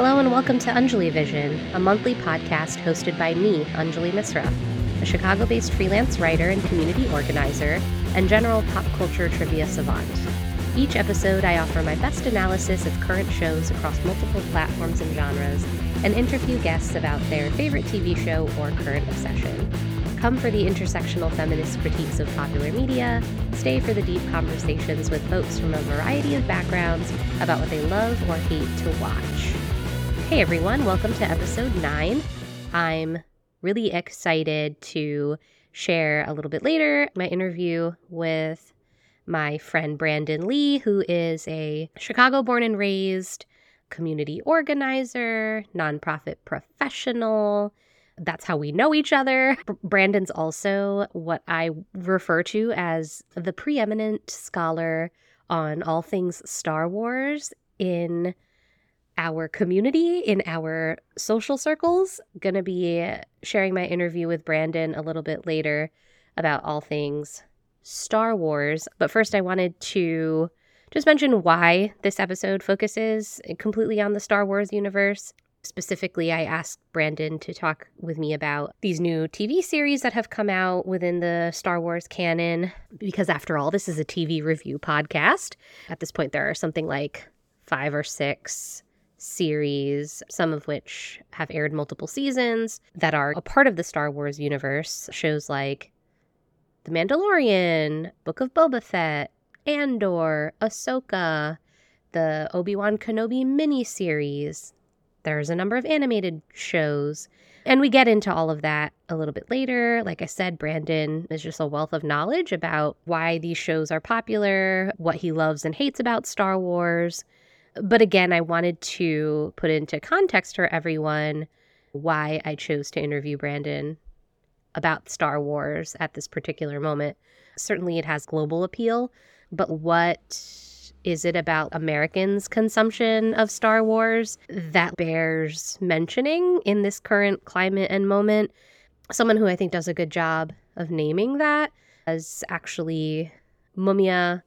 Hello and welcome to Anjali Vision, a monthly podcast hosted by me, Anjali Misra, a Chicago based freelance writer and community organizer, and general pop culture trivia savant. Each episode, I offer my best analysis of current shows across multiple platforms and genres, and interview guests about their favorite TV show or current obsession. Come for the intersectional feminist critiques of popular media, stay for the deep conversations with folks from a variety of backgrounds about what they love or hate to watch. Hey everyone, welcome to episode 9. I'm really excited to share a little bit later my interview with my friend Brandon Lee, who is a Chicago born and raised community organizer, nonprofit professional, that's how we know each other. Brandon's also what I refer to as the preeminent scholar on all things Star Wars in our community, in our social circles. Going to be sharing my interview with Brandon a little bit later about all things Star Wars. But first, I wanted to just mention why this episode focuses completely on the Star Wars universe. Specifically, I asked Brandon to talk with me about these new TV series that have come out within the Star Wars canon, because after all, this is a TV review podcast. At this point, there are something like five or six series, some of which have aired multiple seasons, that are a part of the Star Wars universe. Shows like The Mandalorian, Book of Boba Fett, Andor, Ahsoka, the Obi Wan Kenobi miniseries, there's a number of animated shows. And we get into all of that a little bit later. Like I said, Brandon is just a wealth of knowledge about why these shows are popular, what he loves and hates about Star Wars. But again, I wanted to put into context for everyone why I chose to interview Brandon about Star Wars at this particular moment. Certainly, it has global appeal, but what is it about Americans' consumption of Star Wars that bears mentioning in this current climate and moment? Someone who I think does a good job of naming that is actually Mumia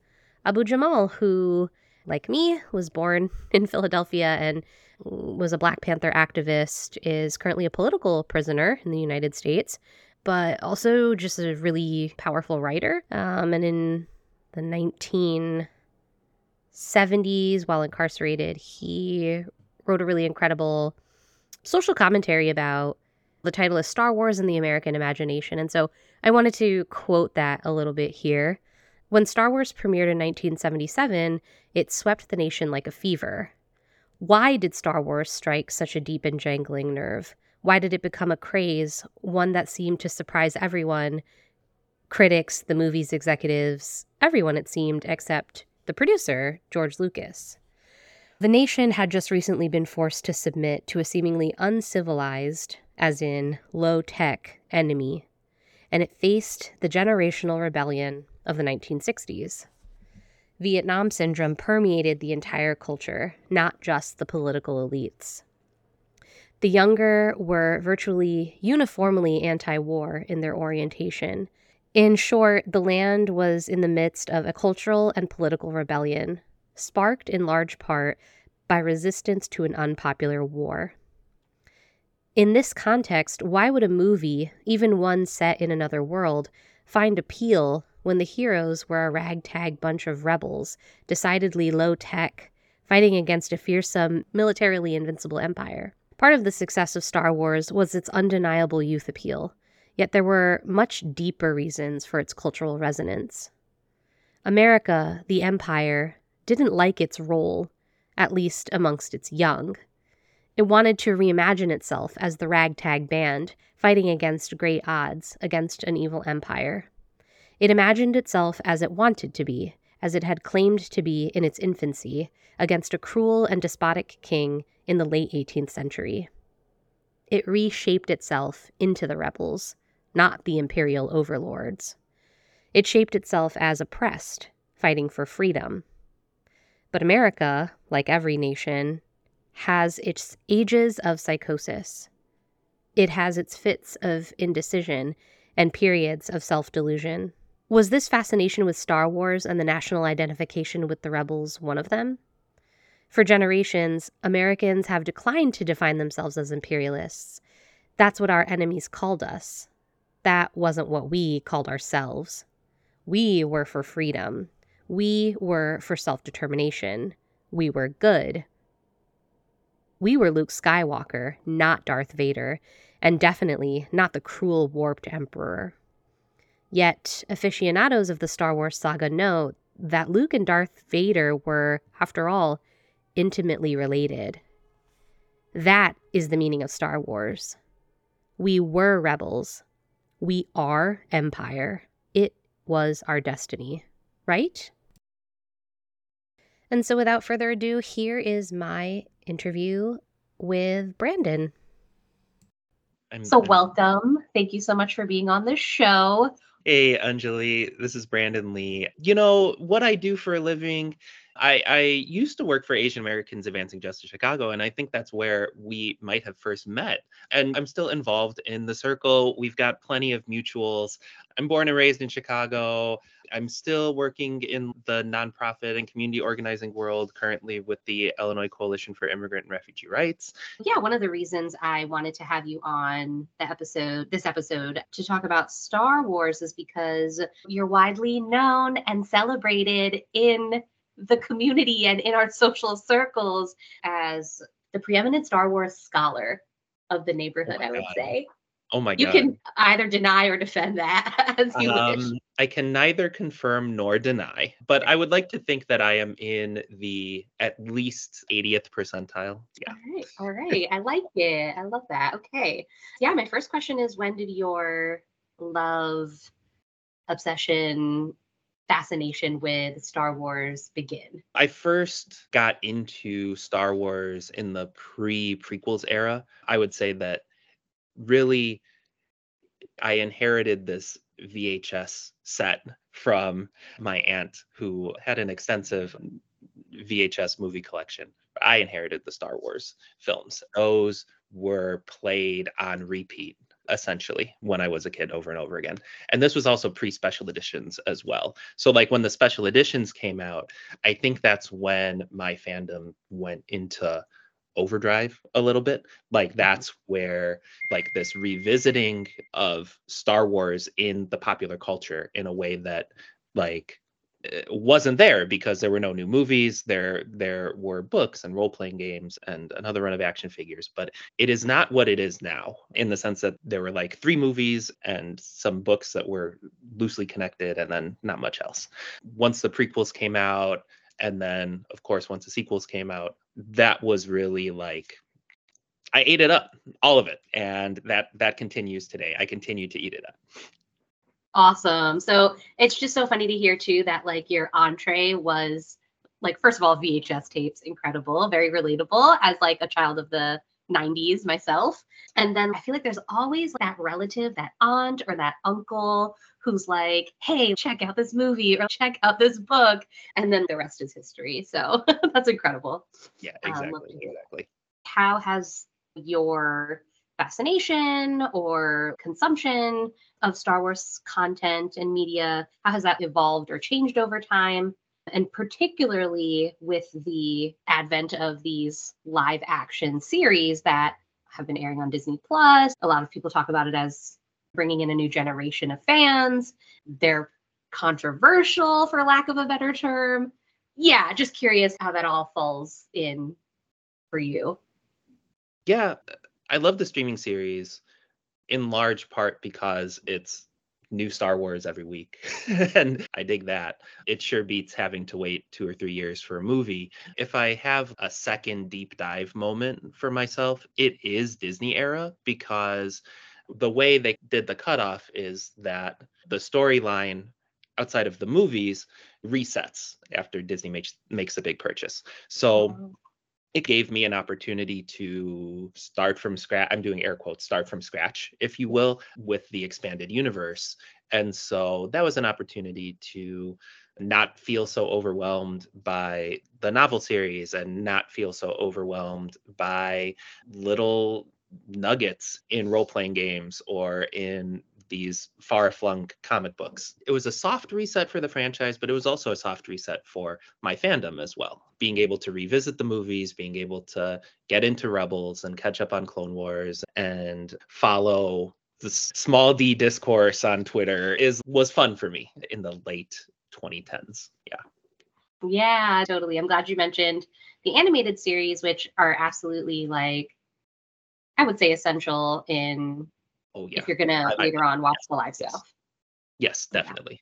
Abu Jamal, who, like me, was born in Philadelphia and was a Black Panther activist, is currently a political prisoner in the United States, but also just a really powerful writer. Um, and in the 1970s, while incarcerated, he wrote a really incredible social commentary about the title is Star Wars and the American Imagination. And so I wanted to quote that a little bit here. When Star Wars premiered in 1977, it swept the nation like a fever. Why did Star Wars strike such a deep and jangling nerve? Why did it become a craze, one that seemed to surprise everyone? Critics, the movie's executives, everyone, it seemed, except the producer, George Lucas. The nation had just recently been forced to submit to a seemingly uncivilized, as in low tech, enemy, and it faced the generational rebellion of the 1960s. Vietnam syndrome permeated the entire culture, not just the political elites. The younger were virtually uniformly anti war in their orientation, in short, the land was in the midst of a cultural and political rebellion, sparked in large part by resistance to an unpopular war. In this context, why would a movie, even one set in another world, find appeal when the heroes were a ragtag bunch of rebels, decidedly low tech, fighting against a fearsome, militarily invincible empire? Part of the success of Star Wars was its undeniable youth appeal. Yet there were much deeper reasons for its cultural resonance. America, the empire, didn't like its role, at least amongst its young. It wanted to reimagine itself as the ragtag band, fighting against great odds, against an evil empire. It imagined itself as it wanted to be, as it had claimed to be in its infancy, against a cruel and despotic king in the late 18th century. It reshaped itself into the rebels, not the imperial overlords. It shaped itself as oppressed, fighting for freedom. But America, like every nation, has its ages of psychosis. It has its fits of indecision and periods of self delusion. Was this fascination with Star Wars and the national identification with the rebels one of them? For generations, Americans have declined to define themselves as imperialists. That's what our enemies called us. That wasn't what we called ourselves. We were for freedom. We were for self determination. We were good. We were Luke Skywalker, not Darth Vader, and definitely not the cruel, warped Emperor. Yet, aficionados of the Star Wars saga know that Luke and Darth Vader were, after all, intimately related. That is the meaning of Star Wars. We were rebels. We are Empire. It was our destiny, right? And so, without further ado, here is my interview with Brandon. I'm, So, I'm- welcome. Thank you so much for being on the show. Hey, Anjali, this is Brandon Lee. You know, what I do for a living, I, I used to work for Asian Americans Advancing Justice Chicago, and I think that's where we might have first met. And I'm still involved in the circle. We've got plenty of mutuals. I'm born and raised in Chicago. I'm still working in the nonprofit and community organizing world currently with the Illinois Coalition for Immigrant and Refugee Rights. Yeah, one of the reasons I wanted to have you on the episode, this episode, to talk about Star Wars is because you're widely known and celebrated in the community and in our social circles as the preeminent Star Wars scholar of the neighborhood, my I would God. say. Oh my You God. You can either deny or defend that as you wish. Um, I can neither confirm nor deny, but I would like to think that I am in the at least 80th percentile. Yeah. All right. All right. I like it. I love that. Okay. Yeah. My first question is when did your love, obsession, fascination with Star Wars begin? I first got into Star Wars in the pre prequels era. I would say that really I inherited this VHS set from my aunt who had an extensive VHS movie collection. I inherited the Star Wars films. Those were played on repeat essentially when I was a kid over and over again. And this was also pre special editions as well. So like when the special editions came out, I think that's when my fandom went into overdrive a little bit. Like mm-hmm. that's where like this revisiting of Star Wars in the popular culture in a way that like Uh, wasn't there because there were no new movies there there were books and role-playing games and another run of action figures but it is not what it is now in the sense that there were like three movies and some books that were loosely connected and then not much else once the prequels came out and then of course once the sequels came out that was really like I ate it up, all of it, and that that continues today. I continue to eat it up. Awesome. So it's just so funny to hear too that like your entree was like first of all VHS tapes, incredible, very relatable as like a child of the 90s myself. And then I feel like there's always that relative, that aunt or that uncle who's like, "Hey, check out this movie or check out this book." And then the rest is history. So that's incredible. Yeah, Um, exactly, that. exactly. how has your fascination or consumption of Star Wars content and media, how has that evolved or changed over time? And particularly with the advent of these live action series that have been airing on Disney Plus. A lot of people talk about it as bringing in a new generation of fans. They're controversial, for lack of a better term. Yeah, just curious how that all falls in for you. Yeah, I love the streaming series in large part because it's new Star Wars every week. and I dig that. It sure beats having to wait two or three years for a movie. If I have a second deep dive moment for myself, it is Disney era because the way they did the cutoff is that the storyline outside of the movies resets after Disney makes makes a big purchase. So it gave me an opportunity to start from scratch. I'm doing air quotes, start from scratch, if you will, with the expanded universe. And so that was an opportunity to not feel so overwhelmed by the novel series and not feel so overwhelmed by little nuggets in role playing games or in these far flung comic books. It was a soft reset for the franchise, but it was also a soft reset for my fandom as well. Being able to revisit the movies, being able to get into Rebels and catch up on Clone Wars and follow the small d discourse on Twitter is was fun for me in the late 2010s. Yeah. Yeah, totally. I'm glad you mentioned the animated series, which are absolutely like I would say essential in oh yeah if you're gonna I, later I, on watch the live stuff. Yes, definitely.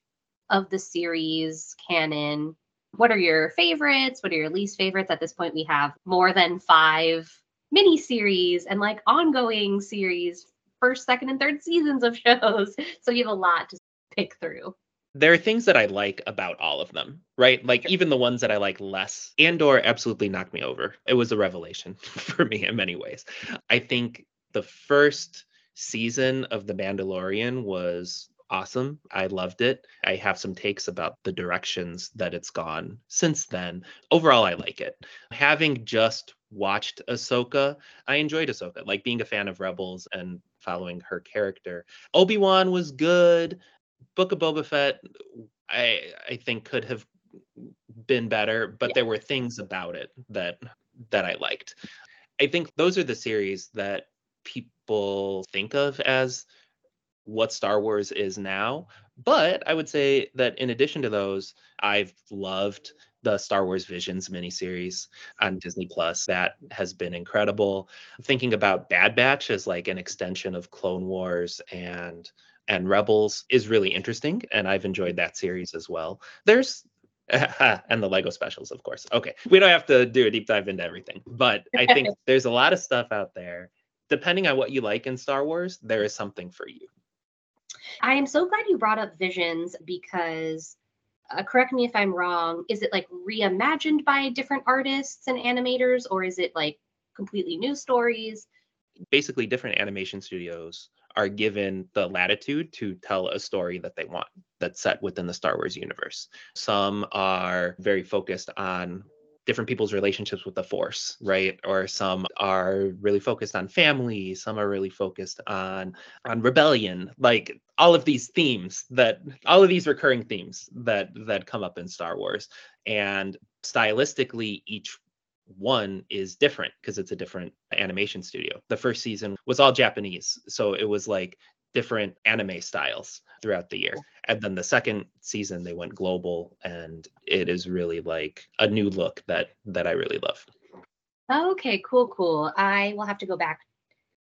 Yeah. Of the series canon, what are your favorites? What are your least favorites? At this point, we have more than five mini series and like ongoing series, first, second, and third seasons of shows. So you have a lot to pick through there are things that I like about all of them, right? Like even the ones that I like less. Andor absolutely knocked me over. It was a revelation for me in many ways. I think the first season of The Mandalorian was awesome. I loved it. I have some takes about the directions that it's gone since then. Overall, I like it. Having just watched Ahsoka, I enjoyed Ahsoka, like being a fan of Rebels and following her character. Obi Wan was good. Book of Boba Fett, I I think could have been better, but yeah. there were things about it that that I liked. I think those are the series that people think of as what Star Wars is now. But I would say that in addition to those, I've loved the Star Wars Visions miniseries on Disney Plus. That has been incredible. Thinking about Bad Batch as like an extension of Clone Wars and and Rebels is really interesting, and I've enjoyed that series as well. There's and the Lego specials, of course. Okay, we don't have to do a deep dive into everything, but I think there's a lot of stuff out there. Depending on what you like in Star Wars, there is something for you. I am so glad you brought up Visions because, uh, correct me if I'm wrong, is it like reimagined by different artists and animators, or is it like completely new stories? Basically, different animation studios are given the latitude to tell a story that they want that's set within the Star Wars universe. Some are very focused on different people's relationships with the force right? Or some are really focused on family some are really focused on on rebellion like all of these themes that all of these recurring themes that that come up in star wars. And stylistically each one is different because it's a different animation studio. The first season was all Japanese, so it was like different anime styles throughout the year. And then the second season they went global and it is really like a new look that that I really love. Okay, cool, cool. I will have to go back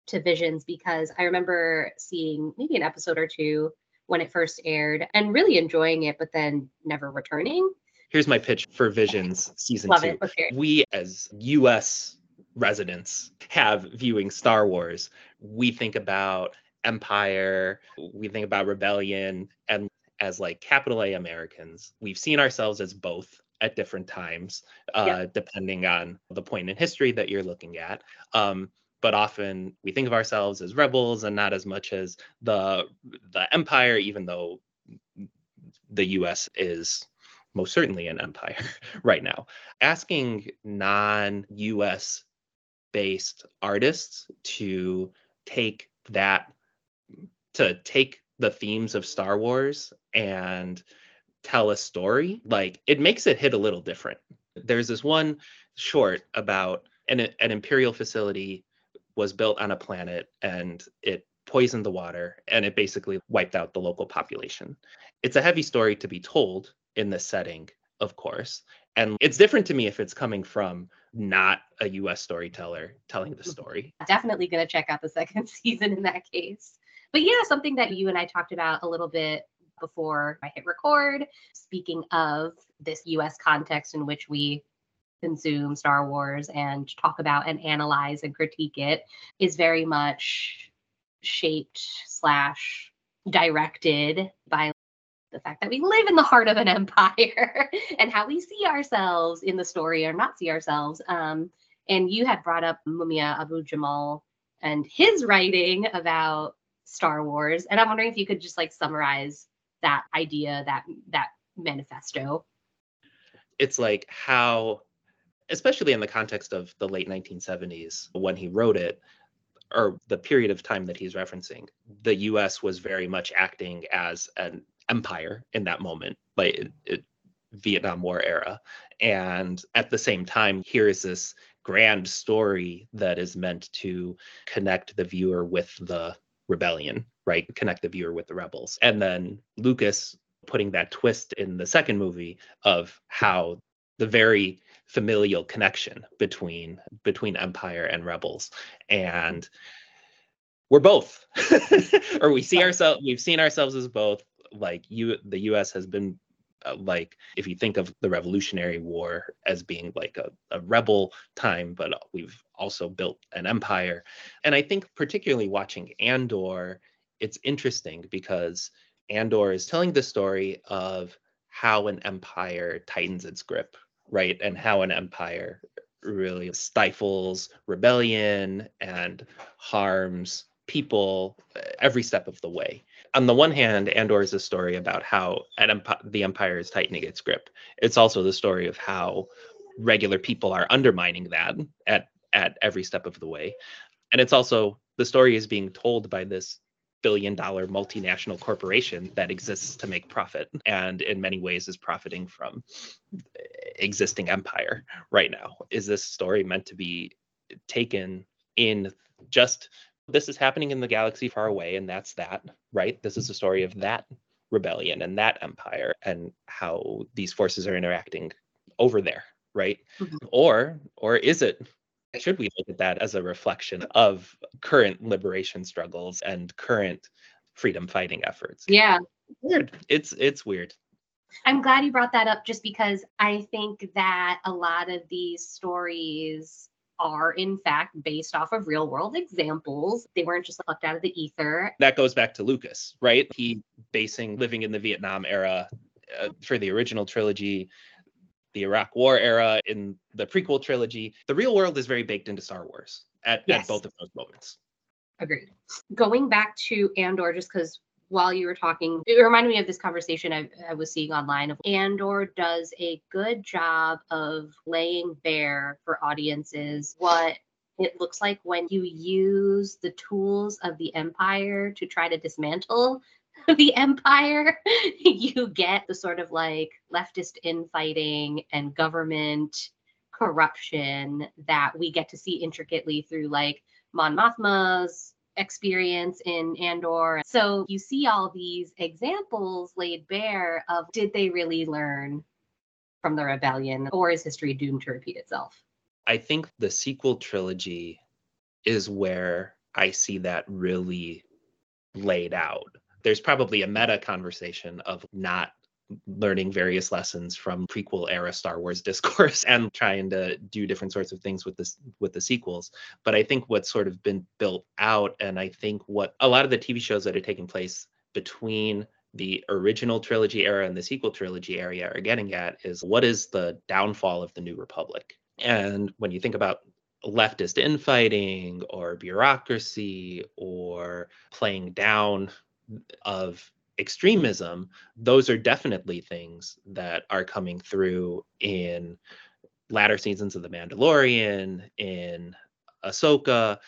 to Visions because I remember seeing maybe an episode or two when it first aired and really enjoying it, but then never returning here's my pitch for Visions season Love two. Okay. We as US residents have viewing Star Wars. We think about Empire, we think about rebellion, and as like capital A Americans, we've seen ourselves as both at different times, uh, yeah. depending on the point in history that you're looking at. Um, but often we think of ourselves as rebels and not as much as the the empire, even though the U.S. is most certainly an empire right now. Asking non US based artists to take that, to take the themes of Star Wars and tell a story, like it makes it hit a little different. There's this one short about an, an Imperial facility was built on a planet and it poisoned the water and it basically wiped out the local population. It's a heavy story to be told in this setting, of course. And it's different to me if it's coming from not a US storyteller telling the story. Definitely going to check out the second season in that case. But yeah, something that you and I talked about a little bit before I hit record. Speaking of this US context in which we consume Star Wars and talk about and analyze and critique it, is very much shaped slash directed by the fact that we live in the heart of an empire and how we see ourselves in the story or not see ourselves. Um, and you had brought up Mumia Abu Jamal and his writing about Star Wars. And I'm wondering if you could just like summarize that idea, that that manifesto. It's like how, especially in the context of the late 1970s when he wrote it, or the period of time that he's referencing, the US was very much acting as an empire in that moment, like it, it, Vietnam War era. And at the same time, here is this grand story that is meant to connect the viewer with the rebellion, right? Connect the viewer with the rebels. And then Lucas putting that twist in the second movie of how the very familial connection between between empire and rebels and we're both or we see ourselves we've seen ourselves as both like you the us has been like if you think of the revolutionary war as being like a, a rebel time but we've also built an empire and i think particularly watching andor it's interesting because andor is telling the story of how an empire tightens its grip right and how an empire really stifles rebellion and harms people uh, every step of the way. On the one hand, Andor is a story about how emp- the empire is tightening its grip. It's also the story of how regular people are undermining that at at every step of the way. And it's also the story is being told by this billion dollar multinational corporation that exists to make profit and in many ways is profiting from existing empire right now. Is this story meant to be taken in just this is happening in the galaxy far away, and that's that, right? This is the story of that rebellion and that empire and how these forces are interacting over there, right? Mm-hmm. Or or is it should we look at that as a reflection of current liberation struggles and current freedom fighting efforts? Yeah. Weird. It's it's weird. I'm glad you brought that up just because I think that a lot of these stories are in fact based off of real world examples. They weren't just plucked out of the ether. That goes back to Lucas, right? He basing living in the Vietnam era uh, for the original trilogy, the Iraq War era in the prequel trilogy. The real world is very baked into Star Wars at, yes. at both of those moments. Agreed. Going back to Andor, just because while you were talking, it reminded me of this conversation I, I was seeing online. Of Andor does a good job of laying bare for audiences what it looks like when you use the tools of the empire to try to dismantle the empire you get the sort of like leftist infighting and government corruption that we get to see intricately through like mon mothma's experience in Andor. So you see all these examples laid bare of did they really learn from the rebellion or is history doomed to repeat itself? I think the sequel trilogy is where I see that really laid out. There's probably a meta conversation of not learning various lessons from prequel era Star Wars discourse and trying to do different sorts of things with this with the sequels. But I think what's sort of been built out, and I think what a lot of the TV shows that are taking place between the original trilogy era and the sequel trilogy area are getting at is what is the downfall of the New Republic? And when you think about leftist infighting or bureaucracy or playing down of extremism, those are definitely things that are coming through in latter seasons of The Mandalorian, in Ahsoka.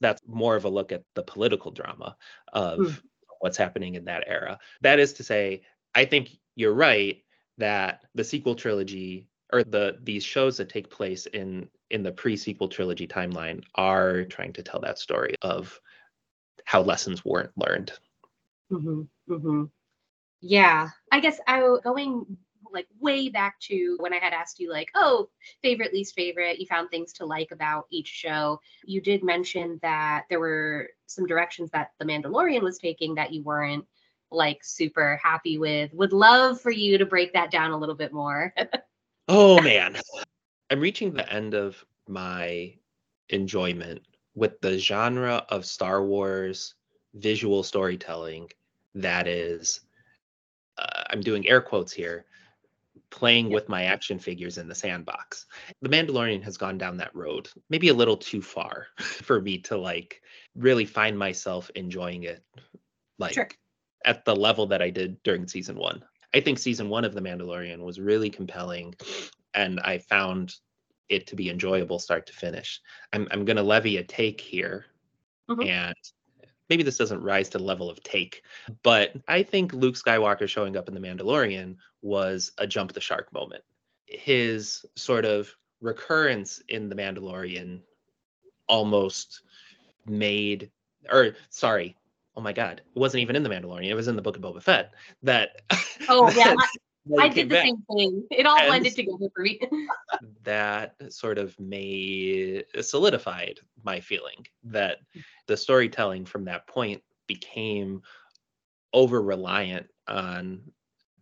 That's more of a look at the political drama of mm. what's happening in that era. That is to say, I think you're right that the sequel trilogy or the these shows that take place in in the pre-sequel trilogy timeline are trying to tell that story of how lessons weren't learned Mm-hmm, mm-hmm. Yeah, I guess I going like way back to when I had asked you like, oh, favorite, least favorite. You found things to like about each show. You did mention that there were some directions that The Mandalorian was taking that you weren't like super happy with. Would love for you to break that down a little bit more. oh man, I'm reaching the end of my enjoyment with the genre of Star Wars visual storytelling that is uh, i'm doing air quotes here playing with my action figures in the sandbox the mandalorian has gone down that road maybe a little too far for me to like really find myself enjoying it like sure. at the level that i did during season one i think season one of the mandalorian was really compelling and i found it to be enjoyable start to finish i'm, I'm going to levy a take here Mm-hmm. And maybe this doesn't rise to the level of take, but I think Luke Skywalker showing up in The Mandalorian was a jump the shark moment. His sort of recurrence in The Mandalorian almost made, or sorry, oh my God, it wasn't even in The Mandalorian, it was in the Book of Boba Fett. That. Oh, yeah. I did the back. same thing. It all and blended together for me. that sort of made uh, solidified my feeling that the storytelling from that point became over reliant on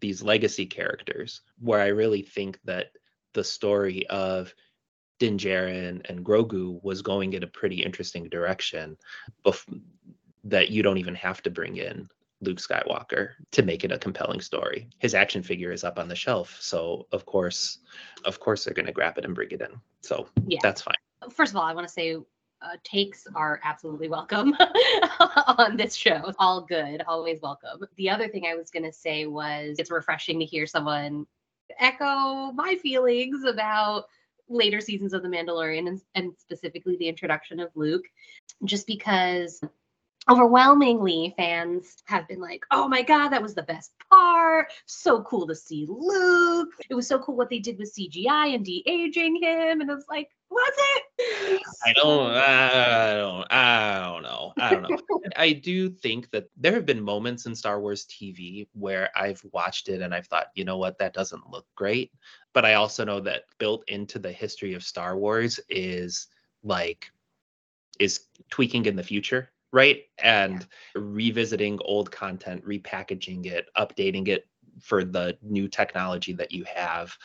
these legacy characters, where I really think that the story of Din Djarin and Grogu was going in a pretty interesting direction bef- that you don't even have to bring in Luke Skywalker to make it a compelling story. His action figure is up on the shelf, so of course, of course they're going to grab it and bring it in. So yeah. that's fine. First of all, I want to say uh, takes are absolutely welcome on this show. All good, always welcome. The other thing I was going to say was it's refreshing to hear someone echo my feelings about later seasons of The Mandalorian and, and specifically the introduction of Luke, just because overwhelmingly fans have been like oh my god that was the best part. So cool to see luke. It was so cool what they did with cgi and de-aging him. And it's like was it? I don't i don't i don't know. I don't know. I do think that there have been moments in star wars tv where i've watched it and i've thought you know what? That doesn't look great. But i also know that built into the history of star wars is like is tweaking in the future right? And yeah. revisiting old content, repackaging it, updating it for the new technology that you have.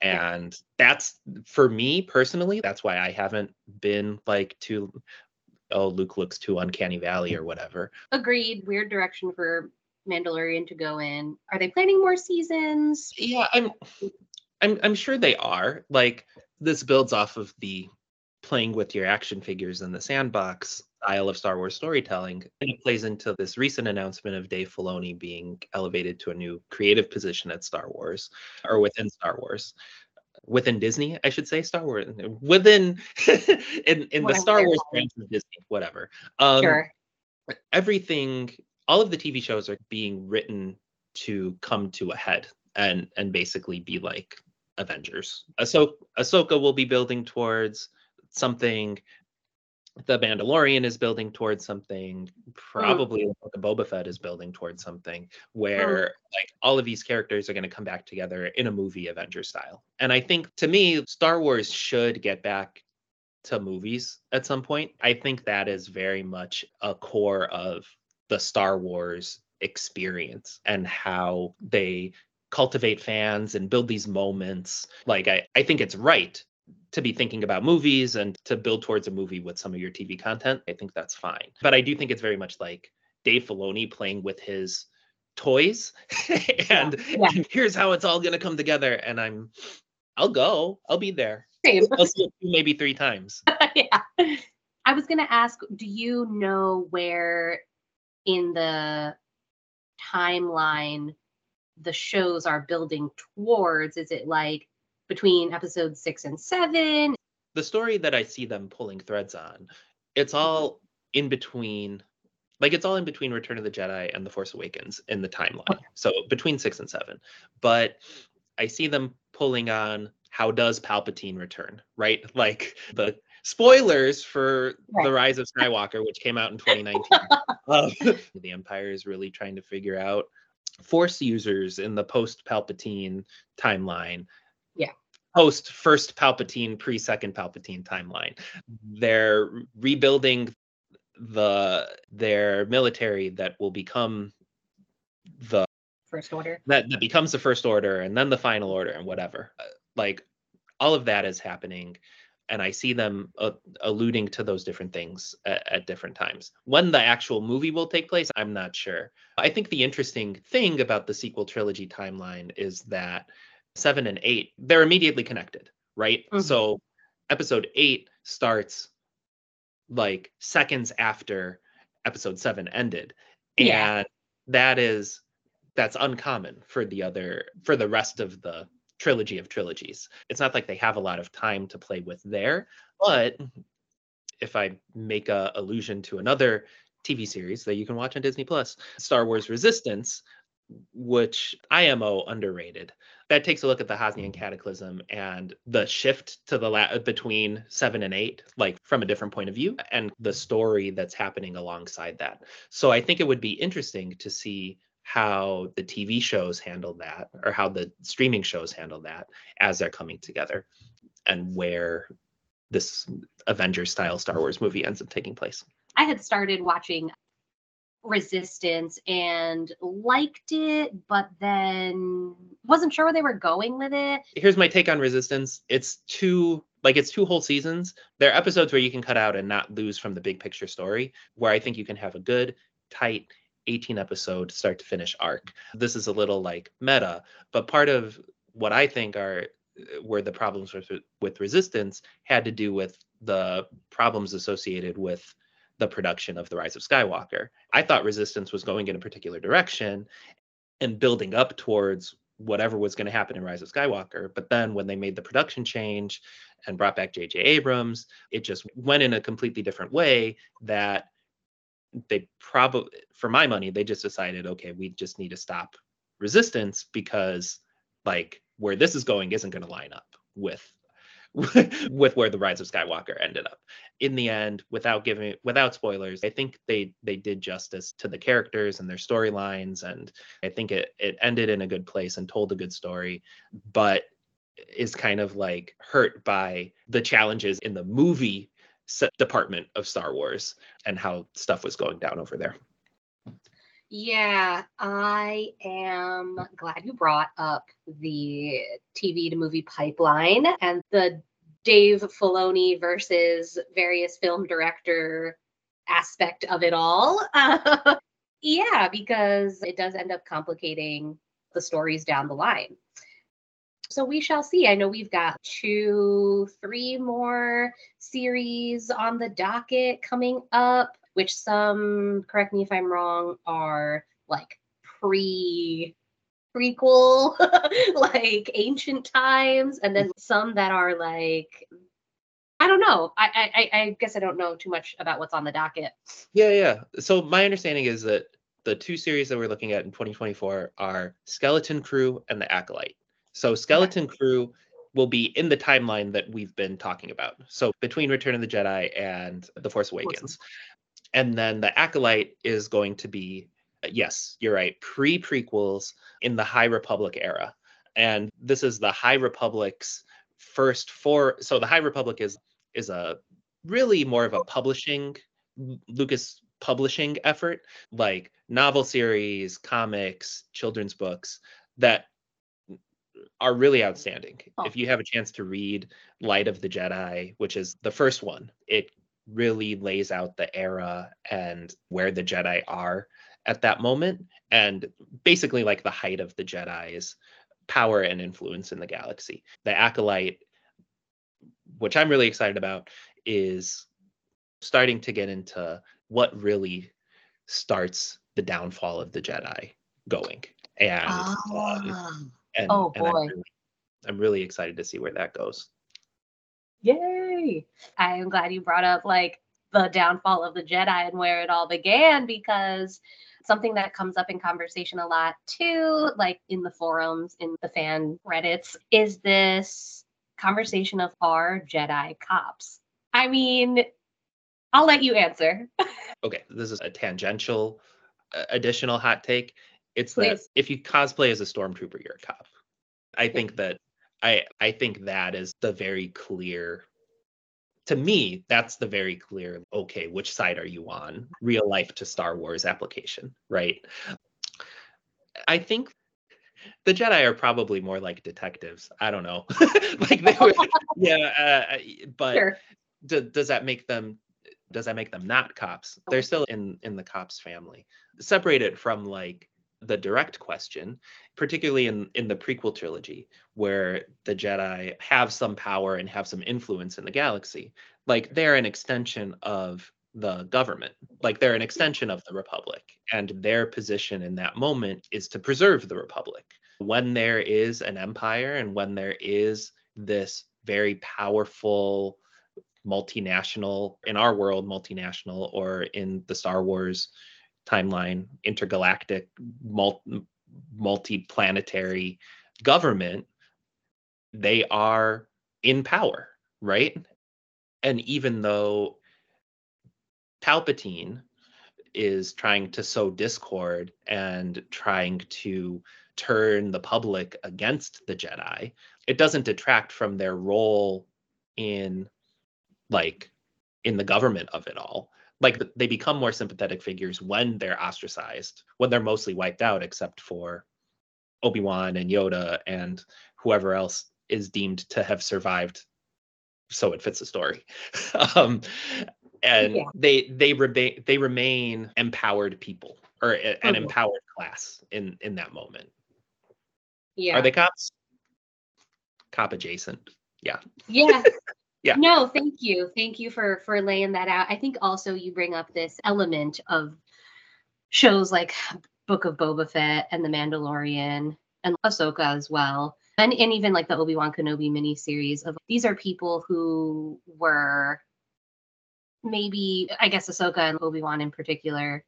And yeah. that's for me personally, that's why I haven't been like too oh Luke looks too uncanny valley or whatever. Agreed. Weird direction for Mandalorian to go in. Are they planning more seasons? Yeah, I'm I'm I'm sure they are. Like this builds off of the playing with your action figures in the sandbox style of Star Wars storytelling. And it plays into this recent announcement of Dave Filoni being elevated to a new creative position at Star Wars or within Star Wars. Within Disney, I should say, Star Wars. Within in in the Star Wars branch of Disney, whatever. Um, sure. Everything, all of the TV shows are being written to come to a head and and basically be like Avengers. Ahsoka, Ahsoka will be building towards something the Mandalorian is building towards something. Mm. Probably mm. the Boba Fett is building towards something where mm. like all of these characters are going to come back together in a movie Avenger style. And I think to me, Star Wars should get back to movies at some point. I think that is very much a core of the Star Wars experience and how they cultivate fans and build these moments. Like I, I think it's right to be thinking about movies and to build towards a movie with some of your TV content, I think that's fine. But I do think it's very much like Dave Filoni playing with his toys and, yeah. and, here's how it's all going to come together and i'm i'll go i'll be there Same. i'll see it maybe three times yeah i was going to ask do you know where in the timeline the shows are building towards is it like between episodes six and seven. The story that I see them pulling threads on, it's all in between, like it's all in between Return of the Jedi and The Force Awakens in the timeline. Okay. So between six and seven. But I see them pulling on how does Palpatine return, right? Like the spoilers for right. The Rise of Skywalker, which came out in 2019. um, the Empire is really trying to figure out Force users in the post Palpatine timeline post first Palpatine, pre second Palpatine timeline. They're rebuilding the their military that will become the first order. That, that becomes the first order and then the final order and whatever. Uh, like all of that is happening and i see them uh, alluding to those different things at, at different times. When the actual movie will take place i'm not sure. I think the interesting thing about the sequel trilogy timeline is that seven and eight, they're immediately connected, right? Mm-hmm. So episode eight starts like seconds after episode seven ended. Yeah. And that is that's uncommon for the other for the rest of the trilogy of trilogies. It's not like they have a lot of time to play with there, but if I make a allusion to another TV series that you can watch on Disney Plus, Star Wars Resistance, which IMO underrated. That takes a look at the Hosnian mm. Cataclysm and the shift to the la- between seven and eight, like from a different point of view, and the story that's happening alongside that. So I think it would be interesting to see how the TV shows handle that, or how the streaming shows handle that as they're coming together, and where this Avengers style Star Wars movie ends up taking place. I had started watching Resistance and liked it, but then wasn't sure where they were going with it. Here's my take on Resistance. It's two like it's two whole seasons. There are episodes where you can cut out and not lose from the big picture story, where I think you can have a good, tight 18 episode start to finish arc. This is a little like meta, but part of what I think are uh, where the problems with with resistance had to do with the problems associated with the production of the rise of skywalker. I thought resistance was going in a particular direction and building up towards whatever was going to happen in rise of skywalker but then when they made the production change and brought back jj abrams it just went in a completely different way that they probably for my money they just decided okay we just need to stop resistance because like where this is going isn't going to line up with with where the rise of skywalker ended up. In the end without giving without spoilers i think they they did justice to the characters and their storylines and i think it it ended in a good place and told a good story but is kind of like hurt by the challenges in the movie department of star wars and how stuff was going down over there yeah, I am glad you brought up the TV to movie pipeline and the Dave Filoni versus various film director aspect of it all. Uh, yeah, because it does end up complicating the stories down the line. So we shall see. I know we've got two, three more series on the docket coming up which some, correct me if I'm wrong, are like pre prequel, like ancient times, and then some that are like I don't know. I, I I guess I don't know too much about what's on the docket. Yeah, yeah. So my understanding is that the two series that we're looking at in 2024 are Skeleton Crew and The Acolyte. So Skeleton okay. Crew will be in the timeline that we've been talking about. So between Return of the Jedi and The Force Awakens and then the acolyte is going to be uh, yes you're right pre prequels in the high republic era and this is the high republic's first four so the high republic is is a really more of a publishing lucas publishing effort like novel series comics children's books that are really outstanding oh. if you have a chance to read light of the jedi which is the first one it really lays out the era and where the Jedi are at that moment, and basically like the height of the Jedi's power and influence in the galaxy. The Acolyte, which I'm really excited about, is starting to get into what really starts the downfall of the Jedi going. And oh, um, and, oh boy. And I'm, really, I'm really excited to see where that goes. Yay! I am glad you brought up like the downfall of the Jedi and where it all began because something that comes up in conversation a lot too, like in the forums, in the fan Reddits, is this conversation of are Jedi cops? I mean, I'll let you answer. okay, this is a tangential uh, additional hot take. It's Please. that if you cosplay as a stormtrooper, you're a cop. I think that I I think that is the very clear to me that's the very clear okay which side are you on? Real life to Star Wars application right? I think the Jedi are probably more like detectives. I don't know. Like they were yeah uh, but sure. d- does that make them does that make them not cops? They're still in in the cops family. Separated from like the direct question, particularly in, in the prequel trilogy, where the Jedi have some power and have some influence in the galaxy. Like they're an extension of the government, like they're an extension of the Republic. And their position in that moment is to preserve the Republic. When there is an empire and when there is this very powerful multinational in our world multinational or in the Star Wars timeline intergalactic multi multi-planetary government they are in power right and even though Palpatine is trying to sow discord and trying to turn the public against the Jedi, it doesn't detract from their role in like in the government of it all. Like they become more sympathetic figures when they're ostracized, when they're mostly wiped out, except for Obi-Wan and Yoda and whoever else is deemed to have survived so it fits the story. um, and yeah. they they remain they remain empowered people or a, an empowered class in in that moment. Yeah. Are they cops? Cop adjacent. Yeah. Yeah. Yeah. No, thank you. Thank you for for laying that out. I think also you bring up this element of shows like Book of Boba Fett and The Mandalorian and Ahsoka as well. And, and even like the Obi-Wan Kenobi miniseries of these are people who were maybe I guess Ahsoka and Obi-Wan in particular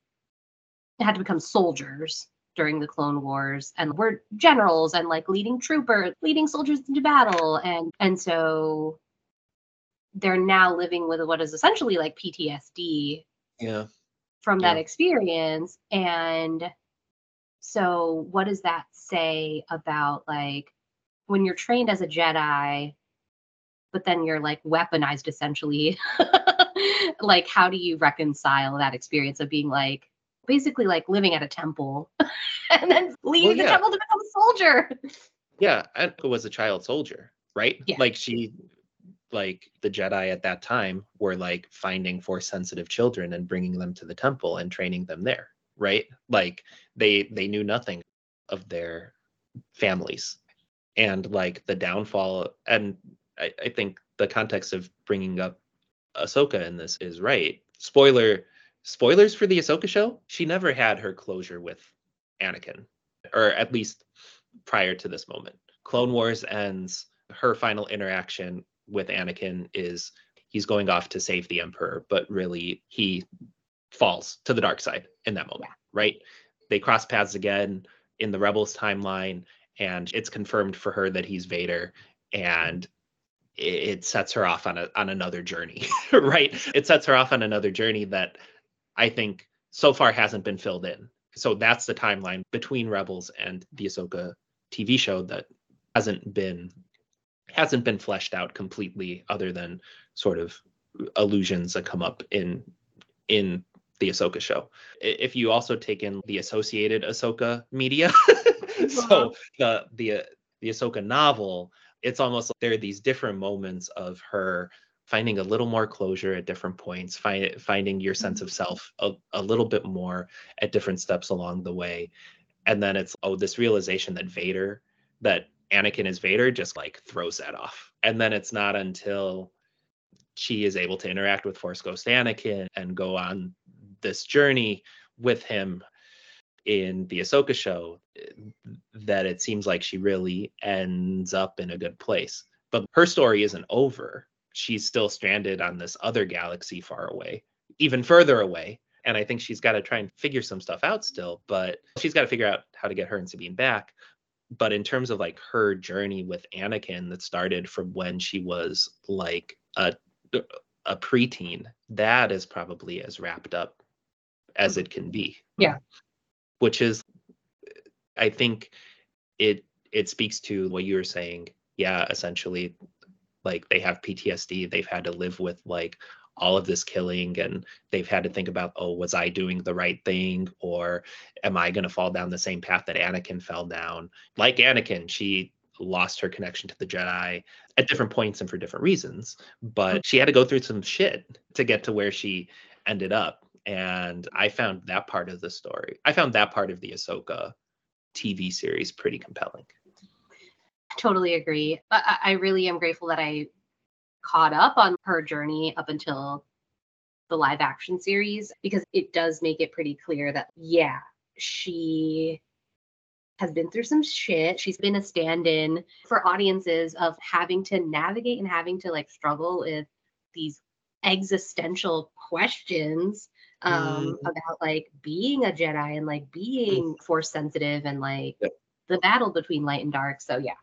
had to become soldiers during the Clone Wars and were generals and like leading troopers, leading soldiers into battle. And and so they're now living with what is essentially like PTSD. Yeah. From yeah. that experience. And so what does that say about like when you're trained as a Jedi, but then you're like weaponized essentially like how do you reconcile that experience of being like basically like living at a temple and then leaving well, yeah. the temple to become a soldier yeah Anika was a child soldier right yeah. like she like the jedi at that time were like finding force sensitive children and bringing them to the temple and training them there right like they they knew nothing of their families and like the downfall and I, I think the context of bringing up Ahsoka in this is right. Spoiler spoilers for the Ahsoka show. She never had her closure with Anakin, or at least prior to this moment. Clone Wars ends. Her final interaction with Anakin is he's going off to save the Emperor, but really he falls to the dark side in that moment, right? They cross paths again in the Rebels timeline, and it's confirmed for her that he's Vader. And it sets her off on a on another journey, right? It sets her off on another journey that I think so far hasn't been filled in. So that's the timeline between Rebels and the Ahsoka TV show that hasn't been hasn't been fleshed out completely, other than sort of allusions that come up in in the Ahsoka show. If you also take in the associated Ahsoka media, so uh-huh. the the the Ahsoka novel it's almost like there are these different moments of her finding a little more closure at different points, find, finding your sense of self a, a little bit more at different steps along the way. And then it's, oh, this realization that Vader, that Anakin is Vader, just like throws that off. And then it's not until she is able to interact with Force Ghost Anakin and go on this journey with him in the Ahsoka show that it seems like she really ends up in a good place. But her story isn't over. She's still stranded on this other galaxy far away, even further away. And I think she's got to try and figure some stuff out still, but she's got to figure out how to get her and Sabine back. But in terms of like her journey with Anakin that started from when she was like a uh, a preteen, that is probably as wrapped up as mm-hmm. it can be. Yeah. Which is i think it it speaks to what you were saying. Yeah essentially like they have ptsd they've had to live with like all of this killing and they've had to think about oh was i doing the right thing or am i going to fall down the same path that anakin fell down like anakin she lost her connection to the jedi at different points and for different reasons but she had to go through some shit to get to where she ended up and I found that part of the story. I found that part of the Ahsoka TV series pretty compelling. Totally agree. I, I really am grateful that I caught up on her journey up until the live action series because it does make it pretty clear that yeah, she has been through some shit. She's been a stand-in for audiences of having to navigate and having to like struggle with these existential questions um Mm. about like being a Jedi and like being force sensitive and like Yep. the battle between light and dark. So yeah.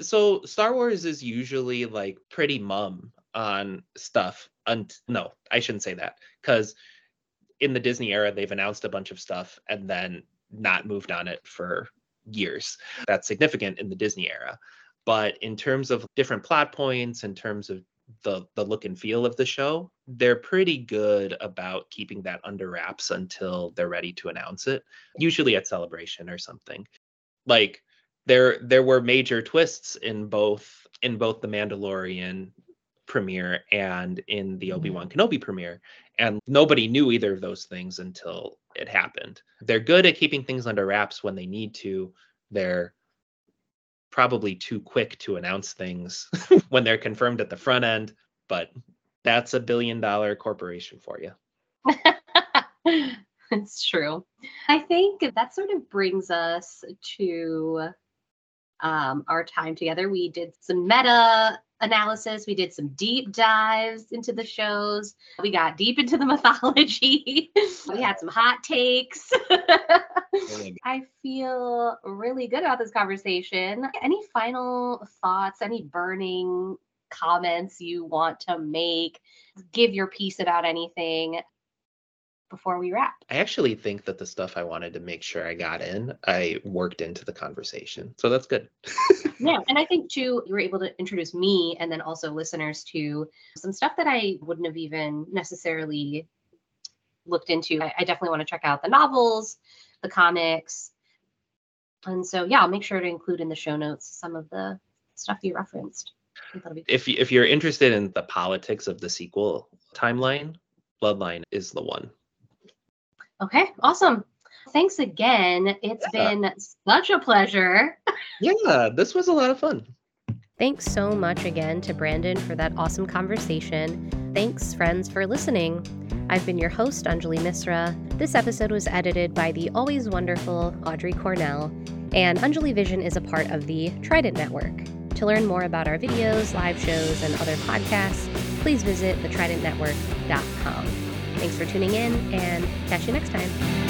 So Star Wars is usually like pretty mum on stuff. And no, I shouldn't say that because in the Disney era, they've announced a bunch of stuff and then not moved on it for years. That's significant in the Disney era. But in terms of different plot points, in terms of the the look and feel of the show, they're pretty good about keeping that under wraps until they're ready to announce it, usually at celebration or something. Like there there were major twists in both in both the Mandalorian premiere and in the mm-hmm. Obi-Wan Kenobi premiere and nobody knew either of those things until it happened. They're good at keeping things under wraps when they need to. They're probably too quick to announce things when they're confirmed at the front end, but that's a billion dollar corporation for you. it's true. I think that sort of brings us to um, our time together. We did some meta analysis, we did some deep dives into the shows, we got deep into the mythology, we had some hot takes. I feel really good about this conversation. Any final thoughts, any burning comments you want to make? Give your piece about anything before we wrap. I actually think that the stuff I wanted to make sure I got in, I worked into the conversation. So that's good. Yeah, and I think too, you were able to introduce me and then also listeners to some stuff that I wouldn't have even necessarily looked into. I, I definitely want to check out the novels, the comics. And so, yeah, I'll make sure to include in the show notes some of the stuff you referenced. I think that'll be If if you're interested in the politics of the sequel timeline, Bloodline is the one. Okay. Awesome. Thanks again. It's Yeah. been such a pleasure. Yeah, this was a lot of fun. Thanks so much again to Brandon for that awesome conversation. Thanks, friends, for listening. I've been your host, Anjali Misra. This episode was edited by the always wonderful Audrey Cornell, and Anjali Vision is a part of the Trident Network. To learn more about our videos, live shows, and other podcasts, please visit thetridentnetwork.com. Thanks for tuning in, and catch you next time.